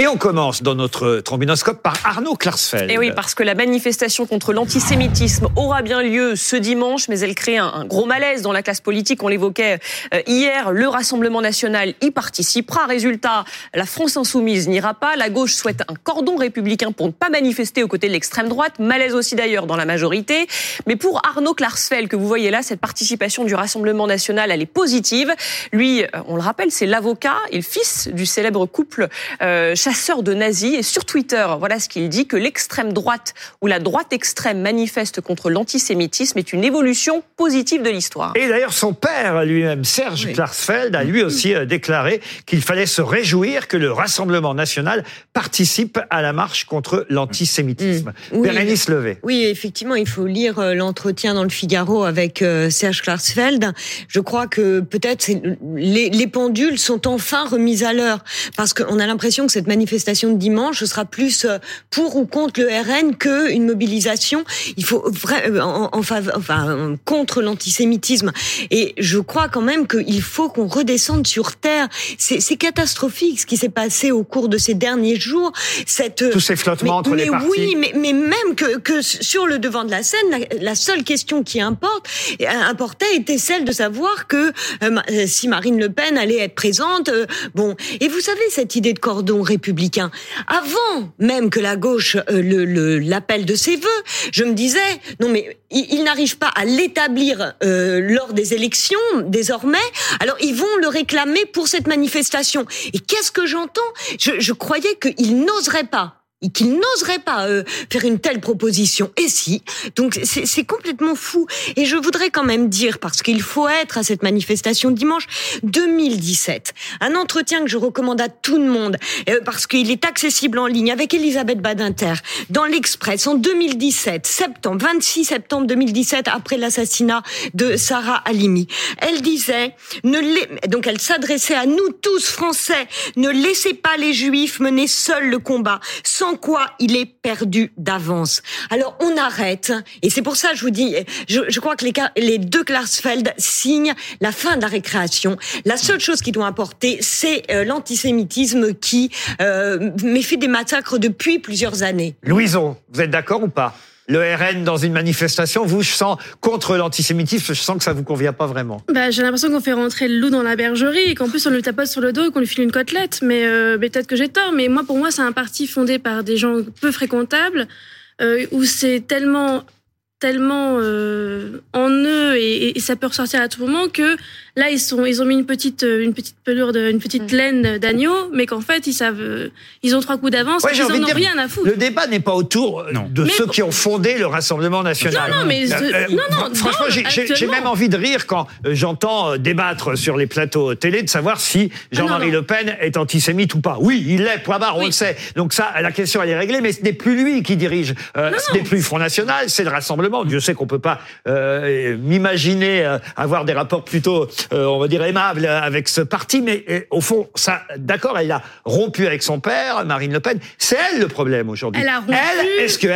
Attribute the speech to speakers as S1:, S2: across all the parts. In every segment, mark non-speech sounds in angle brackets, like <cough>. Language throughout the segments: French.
S1: Et on commence dans notre trombinoscope par Arnaud Klarsfeld.
S2: Et oui, parce que la manifestation contre l'antisémitisme aura bien lieu ce dimanche, mais elle crée un, gros malaise dans la classe politique. On l'évoquait euh, hier. Le Rassemblement national y participera. Résultat, la France insoumise n'ira pas. La gauche souhaite un cordon républicain pour ne pas manifester aux côtés de l'extrême droite. Malaise aussi d'ailleurs dans la majorité. Mais pour Arnaud Klarsfeld, que vous voyez là, cette participation du Rassemblement national, elle est positive. Lui, euh, on le rappelle, c'est l'avocat et le fils du célèbre couple euh, chasseur de nazis. Et sur Twitter, voilà ce qu'il dit, que l'extrême droite ou la droite extrême manifeste contre l'antisémitisme est une évolution positive de l'histoire.
S1: Et d'ailleurs, son père lui-même, Serge oui. Klarsfeld, a lui aussi euh, déclaré qu'il fallait se réjouir que le Rassemblement national participe à la marche contre l'antisémitisme. Mmh. Oui, Bérénice Levé.
S3: Oui, effectivement, il faut lire euh, l'entretien dans le Figaro avec euh, Serge Klarsfeld. Je crois que peut-être les, les pendules sont enfin remises à l'heure parce qu'on a l'impression que cette manifestation de dimanche sera plus pour ou contre le RN qu'une mobilisation. Il faut en, en, enfin contre l'antisémitisme. Et je crois quand même qu'il faut qu'on redescende sur terre. C'est catastrophique ce qui s'est passé au cours de ces derniers jours. Cette
S1: tous ces flottements entre
S3: mais
S1: les partis.
S3: Oui, mais, mais même que, que sur le devant de la scène, la, la seule question qui importe importait était celle de savoir que euh, si Marine Le Pen allait être présente. Euh, bon, et vous savez cette idée de cordon républicain. Avant même que la gauche euh, l'appel de ses voeux, je me disais non mais il, il n'arrive pas à l'établir euh, lors des élections désormais. Alors ils vont le réclamer pour cette manifestation. Et qu'est-ce que j'entends? Je, je croyais qu'il n'oserait pas qu'il n'oserait pas euh, faire une telle proposition. Et si? Donc c'est complètement fou. Et je voudrais quand même dire, parce qu'il faut être à cette manifestation dimanche 2017, un entretien que je recommande à tout le monde, euh, parce qu'il est accessible en ligne avec Elisabeth Badinter, dans l'Express, en 2017, septembre, 26 septembre 2017, après l'assassinat de Sarah Halimi. Elle disait, ne donc elle s'adressait à nous tous Français, ne laissez pas les Juifs mener seuls le combat, sans quoi il est perdu d'avance. Alors on arrête, et c'est pour ça que je vous dis, je, crois que les, deux Klarsfeld signent la fin de la récréation. La seule chose qui doit importer, c'est euh, l'antisémitisme qui euh, méfie des massacres depuis plusieurs années.
S1: Louison, vous êtes d'accord ou pas? Le RN dans une manifestation, vous, je sens contre l'antisémitisme, je sens que ça vous convient pas vraiment.
S4: Bah, j'ai l'impression qu'on fait rentrer le loup dans la bergerie et qu'en plus on le tapote sur le dos et qu'on lui file une côtelette. Mais, euh, mais peut-être que j'ai tort. Mais moi, pour moi, c'est un parti fondé par des gens peu fréquentables euh, où c'est tellement tellement euh, en eux et, et, ça peut ressortir à tout moment que là ils sont ils ont mis une petite une petite pelure de, une petite laine d'agneau mais qu'en fait ils savent ils ont trois coups d'avance
S1: ouais,
S4: ils en ont
S1: dire,
S4: rien à foutre.
S1: Le débat n'est pas autour
S5: non.
S1: de mais ceux qui ont fondé le Rassemblement national.
S4: Non non mais
S1: euh,
S4: non non
S1: franchement j'ai même envie de rire quand j'entends débattre sur les plateaux télé de savoir si Jean-Marie
S4: ah,
S1: Le Pen est antisémite ou pas. Oui, il l'est, point barre, on
S4: Oui.
S1: le sait. Donc ça la question elle est réglée mais ce n'est plus lui qui dirige euh,
S4: Non,
S1: ce n'est plus le Front national, c'est le Rassemblement. Dieu sait qu'on peut pas euh, m'imaginer euh, avoir des rapports plutôt, euh, on va dire, aimables avec ce parti, mais euh, au fond, ça, d'accord, elle a rompu avec son père, Marine Le Pen. C'est elle le problème aujourd'hui.
S4: Elle a rompu.
S1: Elle, est-ce que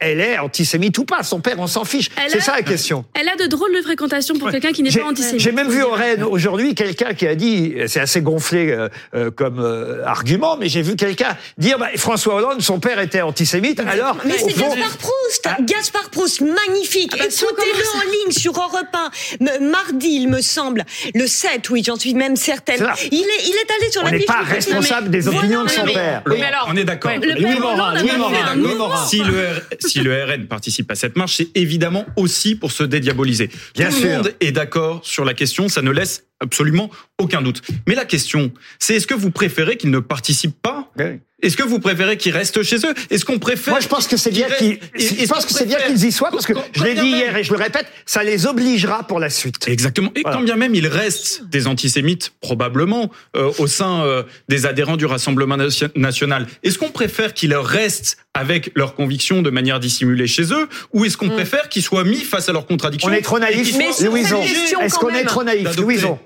S1: elle, est antisémite ou pas? Son père, on s'en fiche.
S4: Elle
S1: C'est
S4: a-
S1: ça la question.
S4: Elle a de drôles de fréquentation pour quelqu'un qui n'est
S1: J'ai-
S4: pas antisémite.
S1: J'ai même vu au Rennes aujourd'hui quelqu'un qui a dit, c'est assez gonflé euh, euh, comme euh, argument, mais j'ai vu quelqu'un dire bah, François Hollande, son père était antisémite, alors
S3: Mais c'est
S1: fond,
S3: Gaspard Proust
S1: Ah.
S3: Gaspard Proust, magnifique
S4: Ah bah,
S3: Écoutez-le en ligne sur Europe 1, M- mardi, il me semble, le 7, oui, j'en suis même certaine. Il est, il est allé sur
S1: on
S3: la
S1: n'est
S3: fiche
S1: pas
S3: du côté-
S1: responsable des
S3: Voilà,
S1: opinions de
S3: mais-
S1: son
S3: mais-
S1: père.
S5: Laurent,
S2: mais alors-
S5: on est d'accord.
S2: Louis Morin, Louis
S4: pas
S2: Morin.
S5: Si le, R- si le RN participe à cette marche, c'est évidemment aussi pour se dédiaboliser.
S1: Bien
S5: Tout
S1: sûr.
S5: le monde est d'accord sur la question, ça ne laisse absolument aucun doute. Mais la question, c'est est-ce que vous préférez qu'ils ne participent pas
S1: Ouais.
S5: Est-ce que vous préférez qu'ils restent chez eux Est-ce qu'on préfère
S1: Moi, je pense que c'est bien
S5: qu'ils
S1: qu'ils,
S5: restent-
S1: je
S5: est-ce
S1: pense
S5: qu'on
S1: que c'est bien
S5: préfère-
S1: qu'ils y soient parce que
S5: Quand-
S1: je l'ai dit hier et je le répète, ça les obligera pour la suite.
S5: Exactement. Et
S1: Voilà.
S5: quand bien même il reste des antisémites, probablement, euh, au sein euh, des adhérents du Rassemblement nation- national, est-ce qu'on préfère qu'ils restent avec leurs convictions de manière dissimulée chez eux, ou est-ce qu'on préfère qu'ils soient mis face à leurs contradictions
S1: On est trop
S5: et
S1: naïf,
S5: qu'ils
S2: Mais
S5: soient
S2: sur
S1: Louison. Est-ce qu'on est trop naïf,
S5: d'adopter.
S1: Louison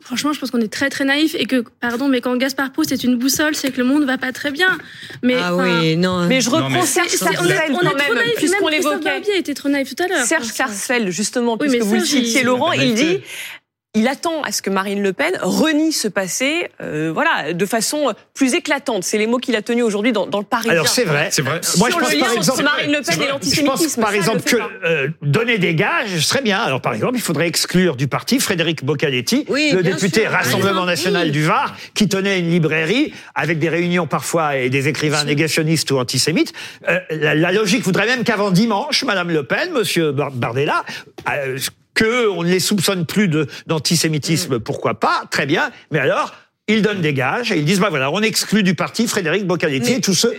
S4: Franchement, je pense qu'on est très très naïf et que, pardon, mais quand Gaspard Proust est une boussole, c'est que le monde va pas très bien. Mais,
S3: Ah oui, non.
S2: Mais je
S5: Non,
S2: reprends
S5: mais-
S2: Serge
S4: c'est- on est,
S2: Klarsfeld
S4: on est
S2: quand
S4: trop
S2: même, puisqu'on l'évoquait.
S4: Était trop naïf tout à l'heure.
S2: Serge Klarsfeld, justement,
S4: Oui,
S2: puisque
S4: mais
S2: vous le citiez, Laurent,
S5: c'est la
S2: il dit. Il attend à ce que Marine Le Pen renie ce passé, euh, voilà, de façon plus éclatante. C'est les mots qu'il a tenus aujourd'hui dans, dans, le Parisien.
S1: Alors c'est vrai.
S5: C'est vrai.
S1: Moi,
S2: Sur
S1: je pense
S2: le
S1: par
S2: lien
S1: exemple,
S2: entre Marine Le Pen et
S1: je
S2: l'antisémitisme.
S1: pense par
S2: ça,
S1: exemple
S2: elle
S1: que euh, donner des gages serait bien. Alors par exemple, il faudrait exclure du parti Frédéric Boccaletti,
S3: Oui,
S1: le député
S3: sûr.
S1: Rassemblement
S3: Oui.
S1: national du Var, qui tenait une librairie avec des réunions parfois et des écrivains négationnistes ou antisémites. Euh, la, la logique voudrait même qu'avant dimanche, Madame Le Pen, Monsieur Bar- Bardella, euh, que on ne les soupçonne plus d'antisémitisme, pourquoi pas Très bien. Mais alors, ils donnent des gages et ils disent bah voilà, on exclut du parti Frédéric Boccaletti
S2: Mais-
S1: et tous ceux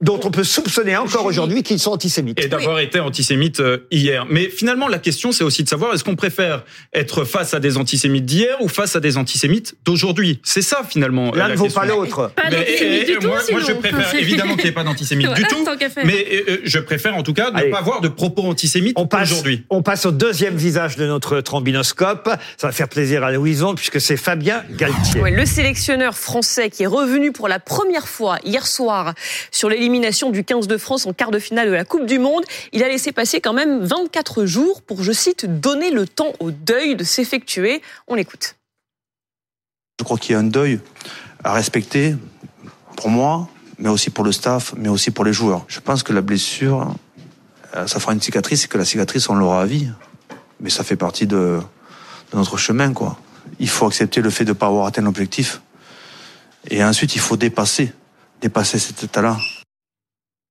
S1: dont on peut soupçonner encore aujourd'hui qu'ils sont antisémites.
S5: et d'avoir été antisémite euh, hier. Mais finalement, la question, c'est aussi de savoir est-ce qu'on préfère être face à des antisémites d'hier ou face à des antisémites d'aujourd'hui? C'est ça finalement.
S1: L'un ne vaut
S5: question.
S1: pas l'autre.
S5: Eh,
S4: du
S5: eh,
S4: tout,
S5: moi, moi, je préfère
S4: Enfin,
S5: évidemment qu'il n'y ait pas d'antisémite du <laughs> tout, mais euh, euh, je préfère en tout cas ne
S1: Allez.
S5: pas avoir de propos antisémites aujourd'hui.
S1: on passe au deuxième visage de notre trombinoscope. Ça va faire plaisir à Louison puisque c'est Fabien Galtier.
S2: Ouais, le sélectionneur français qui est revenu pour la première fois hier soir sur l'élimination du 15 de France en quart de finale de la Coupe du Monde, il a laissé passer quand même 24 jours pour, je cite, donner le temps au deuil de s'effectuer. On l'écoute.
S6: Je crois qu'il y a un deuil à respecter pour moi, mais aussi pour le staff, mais aussi pour les joueurs. Je pense que la blessure, euh, ça fera une cicatrice et que la cicatrice, on l'aura à vie. Mais ça fait partie de, de notre chemin, quoi. Il faut accepter le fait de ne pas avoir atteint l'objectif. Et ensuite, il faut dépasser, dépasser cet état-là.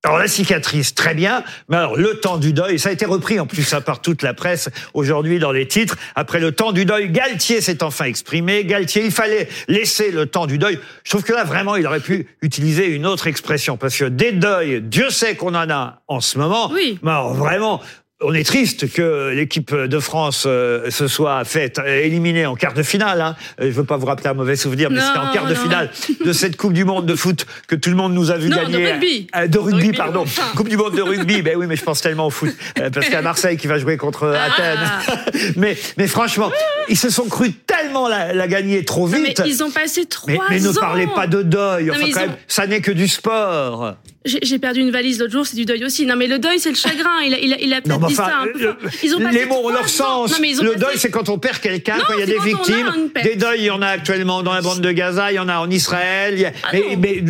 S1: Alors la cicatrice, très bien, mais alors le temps du deuil, ça a été repris en plus hein, par toute la presse aujourd'hui dans les titres. Après le temps du deuil, Galtier s'est enfin exprimé. Galtier, il fallait laisser le temps du deuil. Je trouve que là vraiment, il aurait pu utiliser une autre expression parce que des deuils, Dieu sait qu'on en a en ce moment.
S4: Oui.
S1: Mais alors vraiment. On est triste que l'équipe de France euh, se soit faite éliminer en quart de finale. Hein. Euh, Je veux pas vous rappeler un mauvais souvenir, mais c'était en quart de
S4: non.
S1: finale de cette Coupe du Monde de foot que tout le monde nous a vu
S4: Non, de
S1: gagner.
S4: rugby.
S1: Euh, de rugby,
S4: Rugby,
S1: pardon.
S4: enfin.
S1: Coupe du monde de rugby. Ben oui, mais je pense tellement au foot. Euh, parce qu'il y a Marseille qui va jouer contre
S4: Ah.
S1: Athènes. <laughs> mais, mais franchement, ils se sont crus tellement la, la gagner trop
S4: Non, mais
S1: vite.
S4: ils ont passé trois
S1: mais, mais ne
S4: ans.
S1: parlez pas de deuil. Enfin, quand
S4: ont-
S1: même, ça n'est que du sport.
S4: J'ai perdu une valise l'autre jour, c'est du deuil aussi. Non, mais le deuil, c'est le chagrin. Il a, il a, il a peut-être
S1: mais
S4: dit
S1: enfin,
S4: ça un peu
S1: le-
S4: fort. Ils ont
S1: les mots ont leur sens.
S4: Non, mais ils ont
S1: le
S4: passé-
S1: deuil, c'est quand on perd quelqu'un, quand il y a des
S4: a
S1: victimes. Des deuils, il y en a actuellement dans la bande de Gaza, il y en a en Israël. a-
S4: Ah
S1: mais mais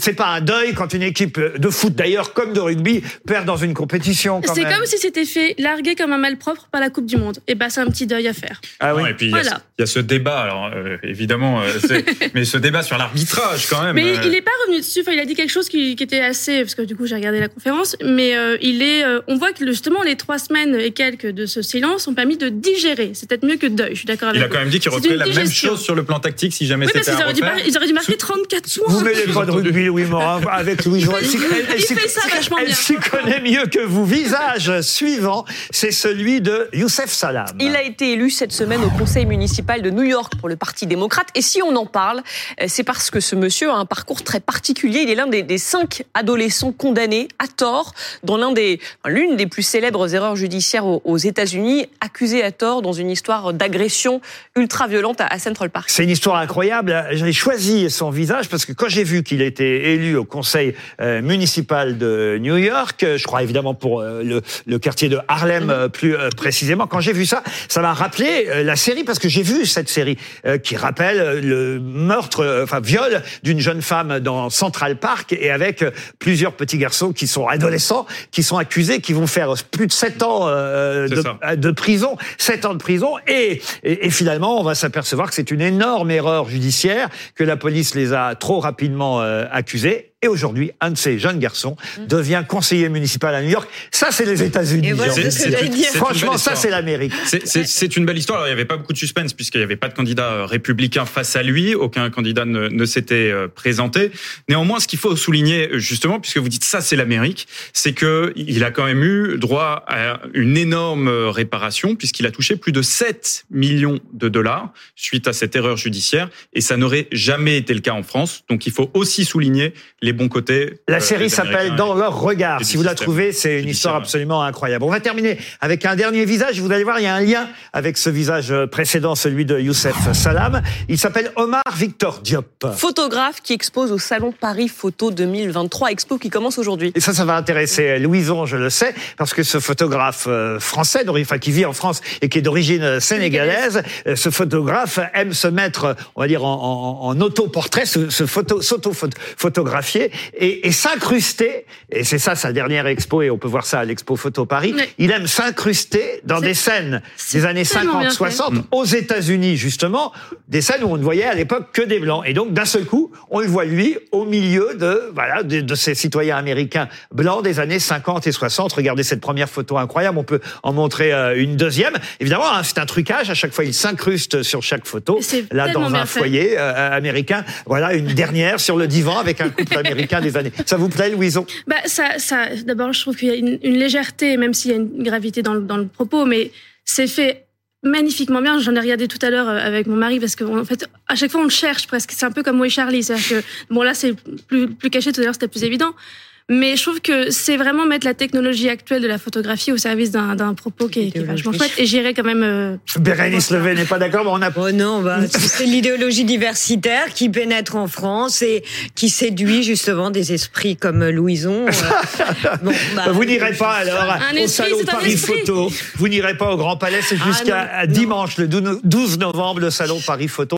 S1: c'est pas un deuil quand une équipe de foot, d'ailleurs, comme de rugby, perd dans une compétition.
S4: C'est comme si c'était fait larguer comme un malpropre par la Coupe du Monde. Et bah, c'est un petit deuil à faire.
S1: Ah oui.
S5: Non, et puis il y a
S4: Voilà.
S5: ce- il y, a ce débat, alors euh, évidemment, euh, <laughs> mais ce débat sur l'arbitrage quand même.
S4: Mais
S5: euh,
S4: il n'est pas revenu dessus. Enfin, il a dit quelque chose qui, qui était assez, parce que du coup j'ai regardé la conférence. Mais euh, il est, euh, on voit que justement les trois semaines et quelques de ce silence ont permis de digérer. C'est peut-être mieux que de deuil. Je suis d'accord avec
S5: Il a
S4: vous.
S5: quand même dit qu'il
S4: une
S5: la même chose sur le plan tactique si jamais
S4: Oui, parce
S5: c'était
S4: qu'ils
S5: à
S4: auraient, auraient dû marquer 34 soins.
S1: Vous mêlez pas de rugby, Louis Morin, avec Louis Joël.
S4: Il fait- il
S1: s'y-
S4: fait ça vachement
S1: elle s'y connaît mieux que vous. Visage suivant, c'est celui de Youssef Salam.
S2: Il a été élu cette semaine au conseil municipal de New York pour le Parti démocrate. Et si on en parle, euh, c'est parce que ce monsieur a un parcours très particulier. Il est l'un des, des cinq adolescents condamnés à tort dans l'un des, l'une des plus célèbres erreurs judiciaires aux, États-Unis, accusé à tort dans une histoire d'agression ultra violente à, Central Park.
S1: C'est une histoire incroyable. J'ai choisi son visage parce que quand j'ai vu qu'il était élu au conseil euh, municipal de New York, je crois évidemment pour euh, le, le quartier de Harlem euh, plus précisément, quand j'ai vu ça, ça m'a rappelé la série parce que j'ai vu cette série qui rappelle le meurtre, enfin viol d'une jeune femme dans Central Park et avec euh, plusieurs petits garçons qui sont adolescents, qui sont accusés, qui vont faire plus de 7 ans euh,
S5: C'est
S1: de, prison, 7 ans de prison, et, et, et finalement, on va s'apercevoir que c'est une énorme erreur judiciaire, que la police les a trop rapidement euh, accusés. Et aujourd'hui, un de ces jeunes garçons devient conseiller municipal à New York. Ça, c'est les États-Unis.
S3: Voilà
S5: une
S1: Franchement, ça, c'est l'Amérique.
S5: C'est- une belle histoire. Alors, il n'y avait pas beaucoup de suspense puisqu'il n'y avait pas de candidat euh, républicain face à lui. Aucun candidat ne, ne s'était euh, présenté. Néanmoins, ce qu'il faut souligner, euh, justement, puisque vous dites ça, c'est l'Amérique, c'est que il a quand même eu droit à une énorme réparation puisqu'il a touché plus de 7 millions de dollars suite à cette erreur judiciaire. Et ça n'aurait jamais été le cas en France. Donc, il faut aussi souligner les les bons côtés.
S1: La
S5: euh,
S1: série s'appelle Dans leur regard. Si vous la trouvez, c'est une histoire absolument incroyable. On va terminer avec un dernier visage. Vous allez voir, il y a un lien avec ce visage précédent, celui de Youssef Salam. Il s'appelle Omar Victor Diop.
S2: Photographe qui expose au Salon Paris Photo 2023, expo qui commence aujourd'hui.
S1: Et ça, ça va intéresser Louison, je le sais, parce que ce photographe euh, français, enfin qui vit en France et qui est d'origine sénégalaise, euh, ce photographe aime se mettre, on va dire, en, en, en autoportrait, se, se photo, s'auto-photographier et, et s'incruster. Et c'est ça sa dernière expo, et on peut voir ça à l'expo Photo Paris. Il aime s'incruster dans des scènes des années
S4: tellement
S1: 50,
S4: bien fait.
S1: 60 aux États-Unis justement, des scènes où on ne voyait à l'époque que des blancs. Et donc d'un seul coup, on le voit lui au milieu de voilà de, de ces citoyens américains blancs des années 50 et 60. Regardez cette première photo incroyable. On peut en montrer euh, une deuxième. Évidemment, hein, c'est un trucage. À chaque fois, il s'incruste sur chaque photo. Là, dans un foyer euh, américain. Voilà une dernière sur le divan avec un couple <laughs> américain des années. Ça vous plaît, Louison?
S4: Bah, ça, d'abord, je trouve qu'il y a une, légèreté, même s'il y a une gravité dans le, propos, mais c'est fait magnifiquement bien. J'en ai regardé tout à l'heure euh, avec mon mari parce que, en fait, à chaque fois, on le cherche presque. C'est un peu comme moi et Charlie. C'est-à-dire que, bon, là, c'est plus, plus caché. Tout à l'heure, c'était plus évident. Mais je trouve que c'est vraiment mettre la technologie actuelle de la photographie au service d'un propos qui est, qui est vachement chouette. Et j'irais quand même. euh,
S1: Bérénice Levé n'est pas d'accord, mais on a
S3: Oh non, bah, <laughs> c'est l'idéologie diversitaire qui pénètre en France et qui séduit justement des esprits comme Louison. Euh, <laughs> bon, bah,
S1: vous n'irez pas alors
S4: Un
S1: au
S4: esprit,
S1: salon Paris
S4: esprit.
S1: Photo. Vous n'irez pas au Grand Palais, c'est
S3: Ah,
S1: jusqu'à dimanche, le 12 novembre, le salon Paris Photo.